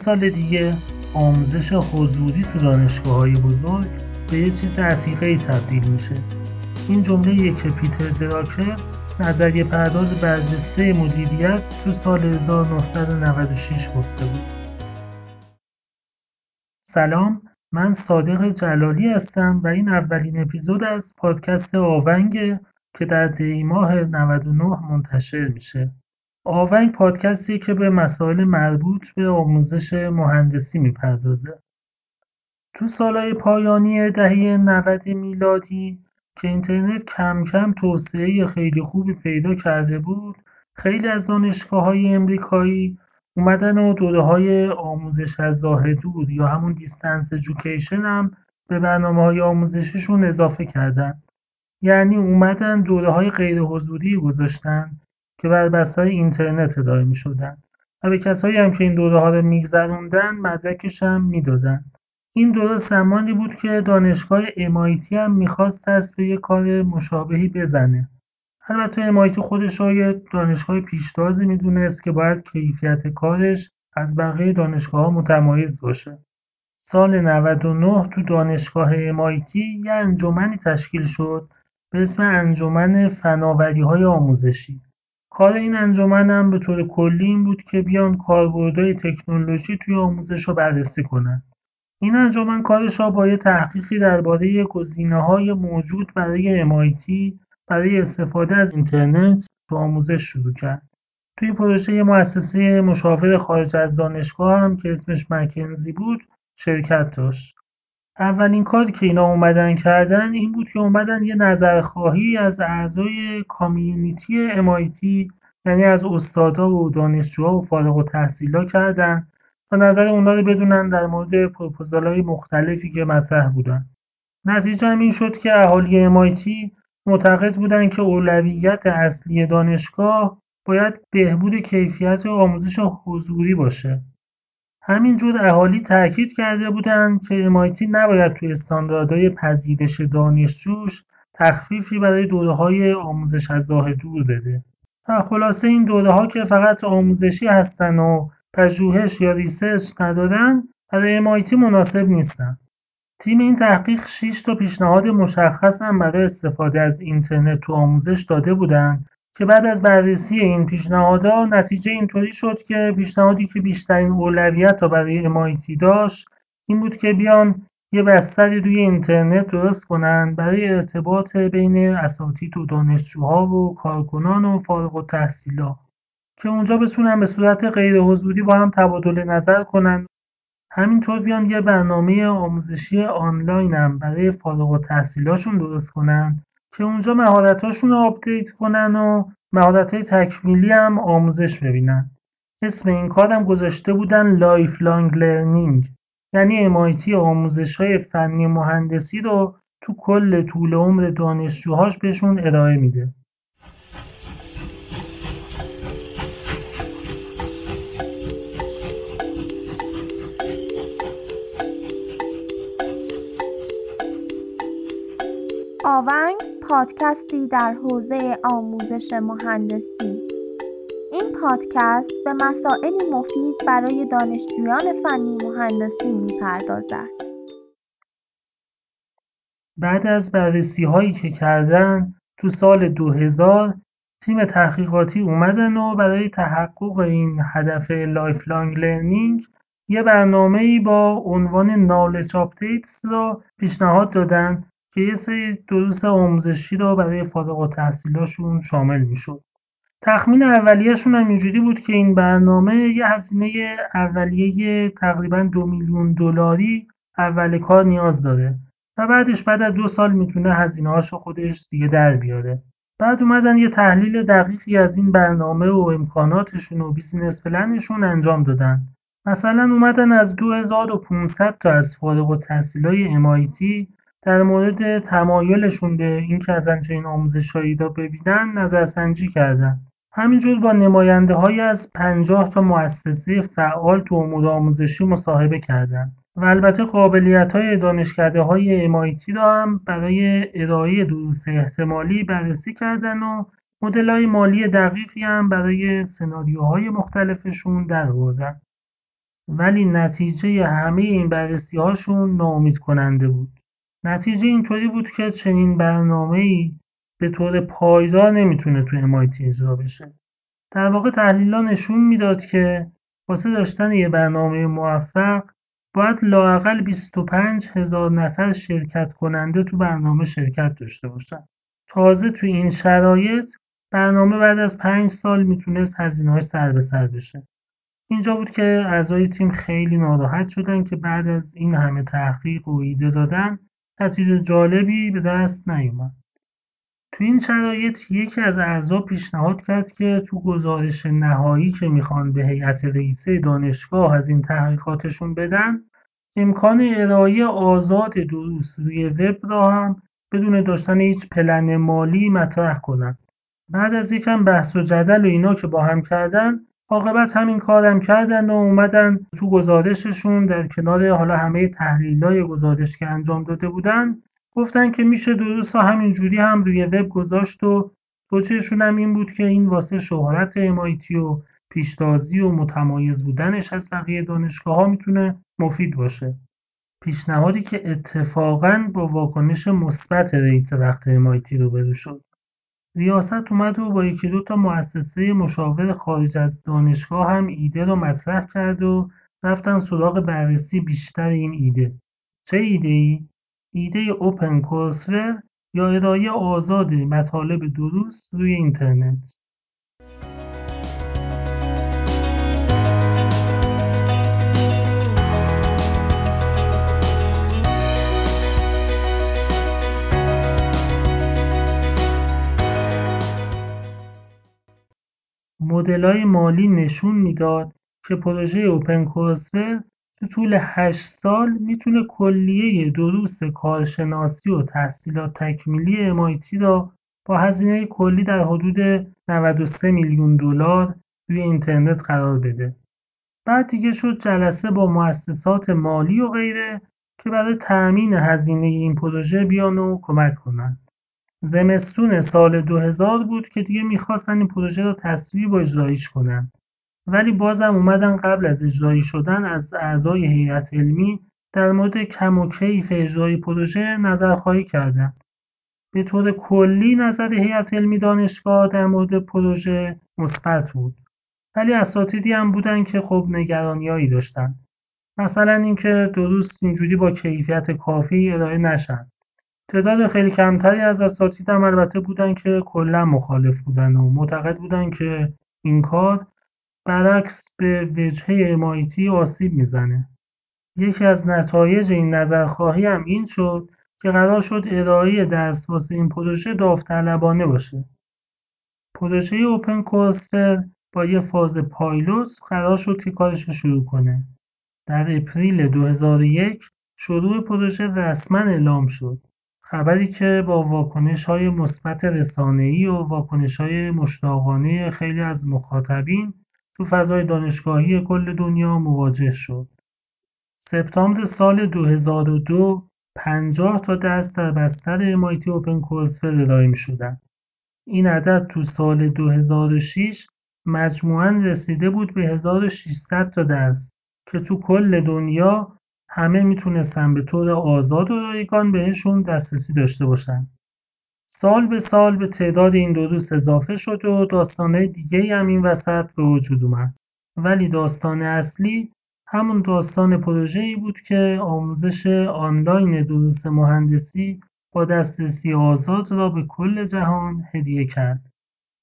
سال دیگه آموزش حضوری تو دانشگاه های بزرگ به یه چیز عتیقه ای تبدیل میشه. این جمله یک پیتر دراکر نظریه پرداز برجسته مدیریت تو سال 1996 گفته بود. سلام من صادق جلالی هستم و این اولین اپیزود از پادکست آونگ که در دیماه 99 منتشر میشه. آونگ پادکستی که به مسائل مربوط به آموزش مهندسی می‌پردازه. تو سالهای پایانی دهه 90 میلادی که اینترنت کم کم توسعه خیلی خوبی پیدا کرده بود خیلی از دانشگاه های امریکایی اومدن و دوره های آموزش از راه دور یا همون دیستنس ایژوکیشن هم به برنامه های آموزشیشون اضافه کردن. یعنی اومدن دوره های غیر حضوری گذاشتن. که بر بسای اینترنت ارائه می شدن و به کسایی هم که این دوره ها رو میگذروندن مدرکش هم می‌دادن. این دوره زمانی بود که دانشگاه MIT هم می‌خواست دست به یه کار مشابهی بزنه. البته MIT خودش یه دانشگاه پیشتازی می‌دونست که باید کیفیت کارش از بقیه دانشگاه ها متمایز باشه. سال 99 تو دانشگاه MIT یه انجمنی تشکیل شد به اسم انجمن فناوری های آموزشی. کار این انجمن هم به طور کلی این بود که بیان کاربردهای تکنولوژی توی آموزش رو بررسی کنن این انجمن کارش را با یه تحقیقی درباره های موجود برای MIT برای استفاده از اینترنت تو آموزش شروع کرد. توی پروژه مؤسسه مشاور خارج از دانشگاه هم که اسمش مکنزی بود شرکت داشت. اولین کاری که اینا اومدن کردن این بود که اومدن یه نظرخواهی از اعضای کامیونیتی MIT یعنی از استادا و دانشجوها و فارغ و تحصیلا کردن و نظر اونا رو بدونن در مورد های مختلفی که مطرح بودن. نتیجه هم این شد که اهالی MIT معتقد بودن که اولویت اصلی دانشگاه باید بهبود کیفیت آموزش حضوری باشه. همینجور اهالی تاکید کرده بودند که MIT نباید توی استانداردهای پذیرش دانشجوش تخفیفی برای دوره های آموزش از راه دور بده. و خلاصه این دوره ها که فقط آموزشی هستن و پژوهش یا research ندارن برای MIT مناسب نیستن. تیم این تحقیق 6 تا پیشنهاد مشخص هم برای استفاده از اینترنت تو آموزش داده بودن که بعد از بررسی این پیشنهادها نتیجه اینطوری شد که پیشنهادی که بیشترین اولویت را برای MIT داشت این بود که بیان یه بستری روی اینترنت درست کنن برای ارتباط بین اساتید و دانشجوها و کارکنان و فارغ التحصیلا که اونجا بتونن به صورت غیر حضوری با هم تبادل نظر کنن. همینطور بیان یه برنامه آموزشی آنلاین هم برای فارغ التحصیلاشون درست کنن. که اونجا مهارتاشون رو آپدیت کنن و مهارتهای تکمیلی هم آموزش ببینن. اسم این کار هم گذاشته بودن lifelong learning. یعنی MIT آموزش های فنی مهندسی رو تو کل طول عمر دانشجوهاش بهشون ارائه میده. آونگ؟ پادکستی در حوزه آموزش مهندسی. این پادکست به مسائلی مفید برای دانشجویان فنی مهندسی می‌پردازد. بعد از بررسی هایی که کردن تو سال 2000 تیم تحقیقاتی اومدن و برای تحقق این هدف lifelong learning یه برنامه با عنوان Knowledge Updates رو پیشنهاد دادن. که یه سری دروس آموزشی رو برای فارغ التحصیلاشون شامل می‌شد. تخمین اولیهشون هم اینجوری بود که این برنامه یه هزینه اولیه تقریبا دو میلیون دلاری اول کار نیاز داره و بعدش بعد از دو سال می‌تونه هزینه هاشو خودش دیگه در بیاره. بعد اومدن یه تحلیل دقیقی از این برنامه و امکاناتشون و بیزینس پلنشون انجام دادن. مثلا اومدن از 2500 تا از فارغ التحصیلای MIT در مورد تمایلشون به اینکه از چنین آموزشهایی را ببینن نظرسنجی کردن. همینجور با نماینده های از پنجاه تا مؤسسه فعال تو امور آموزشی مصاحبه کردند و البته قابلیت های دانشکده های MIT را هم برای ارائه دروس احتمالی بررسی کردن و مدل های مالی دقیقی هم برای سناریوهای مختلفشون در آوردن. ولی نتیجه همه این بررسی هاشون ناامید کننده بود. نتیجه اینطوری بود که چنین برنامه ای به طور پایدار نمی‌تونه تو MIT اجرا بشه. در واقع تحلیلا نشون می‌داد که واسه داشتن یه برنامه موفق باید لاقل 25 هزار نفر شرکت کننده تو برنامه شرکت داشته باشن. تازه تو این شرایط برنامه بعد از پنج سال می‌تونست هزینه های سر به سر بشه. اینجا بود که اعضای تیم خیلی ناراحت شدن که بعد از این همه تحقیق و ایده دادن نتیجه جالبی به دست نیومد. تو این شرایط یکی از اعضا پیشنهاد کرد که تو گزارش نهایی که می‌خوان به هیئت رئیسه دانشگاه از این تحقیقاتشون بدن امکان ارائه آزاد دروس روی وب را هم بدون داشتن هیچ پلن مالی مطرح کنن. بعد از یکم بحث و جدل و اینا که با هم کردن عاقبت همین کارم کردن و اومدن تو گزارششون در کنار حالا همه تحلیلای گزارش که انجام داده بودن گفتن که میشه دروس ها همینجوری هم روی وب گذاشت و توجهشون هم این بود که این واسه شهرت MIT و پیشتازی و متمایز بودنش از بقیه دانشگاه ها می‌تونه مفید باشه. پیشنهادی که اتفاقا با واکنش مثبت رئیس وقت MIT روبرو شد. ریاست اومد و با یکی دو تا مؤسسه مشاور خارج از دانشگاه هم ایده رو مطرح کرد و رفتن سراغ بررسی بیشتر این ایده چه ایده ای؟ ایده اوپن کورسور یا ارائه آزاد مطالب دروس روی اینترنت مدلای مالی نشون می‌داد که پروژه اوپن کورسور تو طول هشت سال می‌تونه کلیه دروس کارشناسی و تحصیلات تکمیلی MIT را با هزینه کلی در حدود 93 میلیون دلار روی اینترنت قرار بده. بعد دیگه شد جلسه با مؤسسات مالی و غیره که برای تأمین هزینه این پروژه بیان و کمک کنن. زمستون سال 2000 بود که دیگه می‌خواستن این پروژه رو تصویب و اجرایش کنن. ولی بازم اومدن قبل از اجرایی شدن از اعضای هیئت علمی در مورد کم و کیف اجرای پروژه نظرخواهی کردن. به طور کلی نظر هیئت علمی دانشگاه در مورد پروژه مثبت بود. ولی اساتیدی هم بودن که خب نگرانیایی داشتن. مثلا اینکه درست اینجوری با کیفیت کافی ارائه نشن. تعداد خیلی کمتری از اساتید هم البته بودن که کلا مخالف بودن و معتقد بودن که این کار برعکس به وجهه MIT آسیب می‌زنه. یکی از نتایج این نظرخواهی هم این شد که قرار شد ارائه درس واسه این پروژه داوطلبانه باشه. پروژه اوپن کورسفر با یه فاز پایلوت قرار شد که کارش رو شروع کنه. در اپریل 2001 شروع پروژه رسما اعلام شد. خبری که با واکنش‌های مثبت رسانه‌ای و واکنش‌های مشتاقانه خیلی از مخاطبین تو فضای دانشگاهی کل دنیا مواجه شد. سپتامبر سال 2002 50 تا درس در بستر MIT اوپن کورسفر ارائه شدن. این عدد تو سال 2006 مجموعاً رسیده بود به 1600 تا درس که تو کل دنیا همه می‌تونستن به طور آزاد و رایگان بهشون دسترسی داشته باشن. سال به سال به تعداد این دروس اضافه شد و داستانهای دیگه هم این وسط به وجود اومد. ولی داستان اصلی همون داستان پروژه ای بود که آموزش آنلاین دروس مهندسی با دسترسی آزاد را به کل جهان هدیه کرد.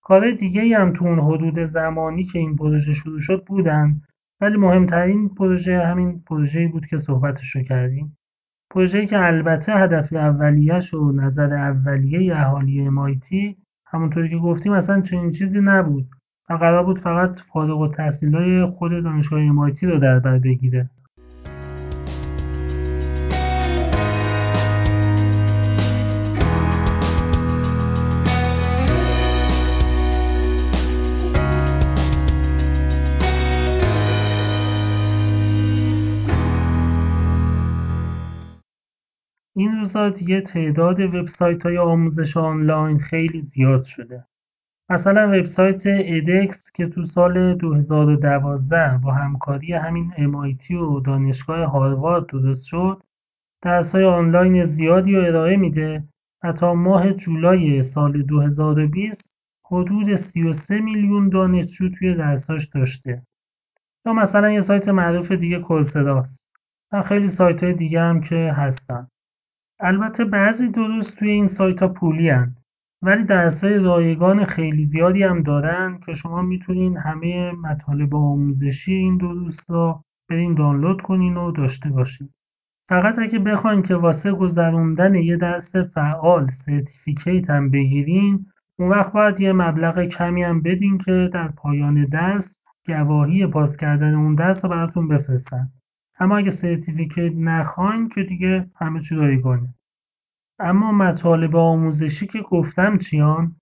کار دیگه هم تو اون حدود زمانی که این پروژه شروع شد بودن ولی مهمترین پروژه همین پروژه‌ای بود که صحبتش رو کردیم. پروژه‌ای که البته هدف اولیه‌ش و نظر اولیه اهالی MIT همونطوری که گفتیم اصلا چنین چیزی نبود و قرار بود فقط فارغ التحصیلای خود دانشگاه MIT رو در بر بگیره. روزا دیگه تعداد های آموزش آنلاین خیلی زیاد شده. مثلا وبسایت ادکس که تو سال 2012 با همکاری همین MIT و دانشگاه هاروارد درست شد درس‌های آنلاین زیادی رو ارائه میده و تا ماه جولای سال 2020 حدود 33 میلیون دانشجو توی درساش داشته. یا مثلا یه سایت معروف دیگه کورسراست. و خیلی سایت های دیگه هم که هستن. البته بعضی درست توی این پولی هن. ولی درس های رایگان خیلی زیادی هم دارن که شما می‌تونین همه مطالب آموزشی این دروس رو برین دانلود کنین و داشته باشین فقط اگه بخواین که واسه گذروندن یه درس فعال سرتیفیکیت هم بگیرین اون وقت باید یه مبلغ کمی هم بدین که در پایان درس گواهی پاس کردن اون درس رو براتون بفرستن اما اگه certificate نخواین که دیگه همه چی رایگانه اما مطالب آموزشی که گفتم چیان؟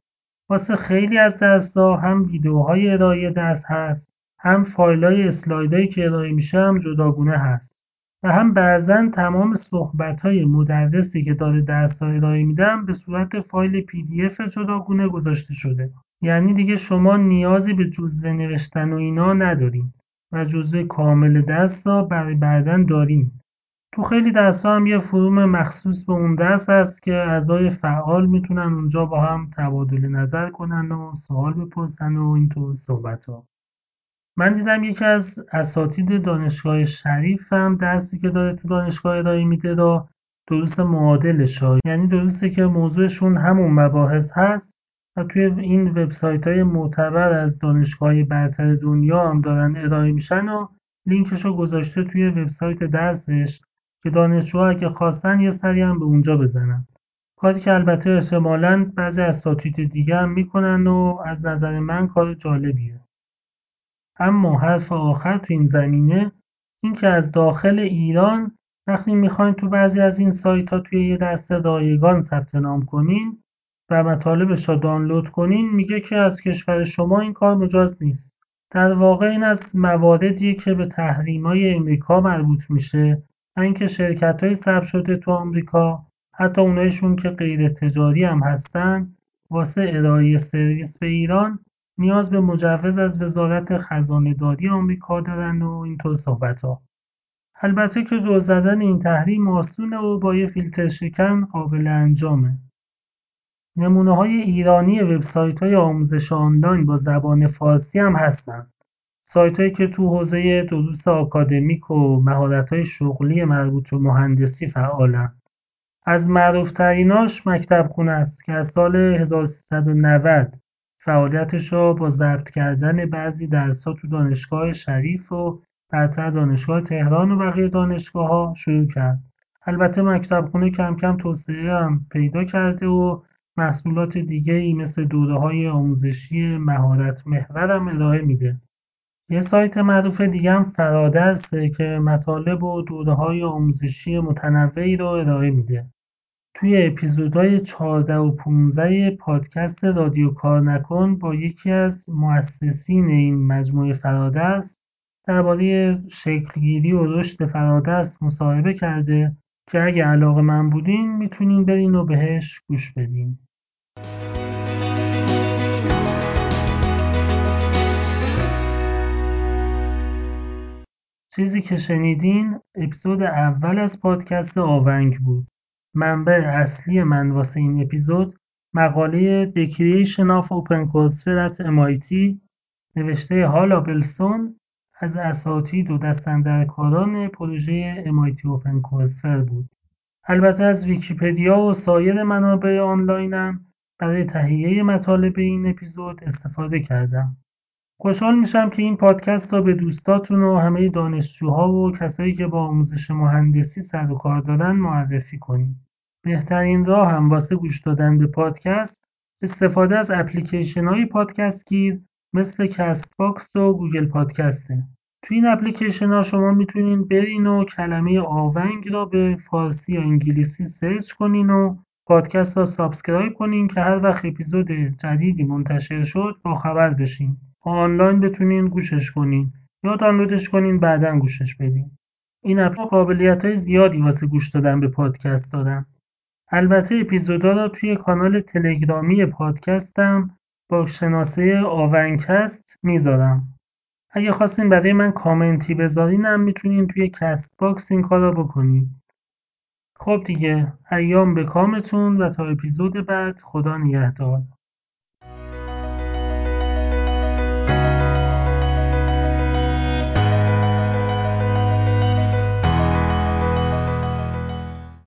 واسه خیلی از درس‌ها هم ویدیوهای ارائه درس هست هم فایلای اسلایدایی که ارائه میشه هم جداگونه هست و هم بعضا تمام صحبتهای مدرسی که داره درس ها ارائه میدم به صورت فایل PDF جداگونه گذاشته شده. یعنی دیگه شما نیازی به جزوه نوشتن و اینا ندارین. و جزوه کامل درس را برای بعدا دارین تو خیلی ها هم یه فروم مخصوص به اون درس هست که اعضای فعال می‌تونن اونجا با هم تبادل نظر کنن و سوال بپرسن و اینطور صحبت ها من دیدم یکی از اساتید دانشگاه شریف هم درسی که داره تو دانشگاه ارائه میده را دروس معادلش یعنی دروسی که موضوعشون همون مباحث هست و توی این وبسایت های معتبر از دانشگاه برتر دنیا هم دارن ارائه میشن و لینکش رو گذاشته توی وبسایت درسش که دانشجوها اگه خواستن یه سری هم به اونجا بزنن. کاری که البته احتمالا بعضی اساتید دیگه هم می‌کنن و از نظر من کار جالبیه. اما حرف آخر تو این زمینه این که از داخل ایران وقتی می‌خواین تو بعضی از این سایت ها توی یه دسته رایگان ثبت نام کنین و مطالبش را دانلود کنین میگه که از کشور شما این کار مجاز نیست. در واقع این از مواردیه که به های امریکا مربوط میشه و اینکه های ثبت شده تو آمریکا حتی اونایشون که غیر تجاری هم هستن واسه ارائه سرویس به ایران نیاز به مجوز از وزارت خزانهداری آمریکا دارن و اینطور صحبت ها البته که جز زدن این تحریم آسونه و با یه فیلتر شکن قابل انجامه. های ایرانی های آموزش آنلاین با زبان فارسی هم هستن. هایی که تو حوزه دروس آکادمیک و های شغلی مربوط به مهندسی فعالن. از معروفتریناش مکتب خونه است که از سال 1390 فعالیتش را با ضبط کردن بعضی درس‌ها تو دانشگاه شریف و برتر دانشگاه تهران و بقیه ها شروع کرد. البته مکتب خونه کم کم توسعه هم پیدا کرده و محصولات دیگه‌ای مثل های آموزشی مهارت محور هم ارائه میده. یه سایت معروف دیگه هم فرادرسه که مطالب و های آموزشی متنوعی رو ارائه میده. توی اپیزودهای 14 و 15 پادکست رادیو کار نکن با یکی از مؤسسین این مجموعه فرادرس درباره شکلگیری و رشد فرادرس مصاحبه کرده که اگه علاقه من بودین می‌تونین برین و بهش گوش بدین. چیزی که شنیدین اپیزود اول از پادکست آونگ بود. منبع اصلی من واسه این اپیزود مقاله The Creation of Open Coursera at MIT نوشته هالا بلسون از اساتید و دستندرکاران پروژه MIT Open Coursera بود. البته از ویکیپدیا و سایر منابع آنلاینم برای تهیه مطالب این اپیزود استفاده کردم. خوشحال میشم که این پادکست را به دوستاتون و همه دانشجوها و کسایی که با آموزش مهندسی سر و کار دارن معرفی کنید. بهترین راه هم واسه گوش دادن به پادکست استفاده از اپلیکیشن های پادکست گیر مثل Castbox و Google Podcast ه. تو این اپلیکیشن ها شما می‌تونین برین و کلمه آونگ را به فارسی یا انگلیسی search کنین و پادکست را subscribe کنین که هر وقت اپیزود جدیدی منتشر شد با خبر بشین. آنلاین بتونین گوشش کنین یا دانلودش کنین بعدا گوشش بدین. این اپ قابلیت های زیادی واسه گوش دادن به پادکست دارن. البته اپیزودا را توی کانال تلگرامی پادکستم با شناسه آونکست می‌ذارم. اگه خواستین برای من کامنتی بذارینم می‌تونین توی Castbox این کار بکنین. خب دیگه ایام به کامتون و تا اپیزود بعد خدا نگهدار.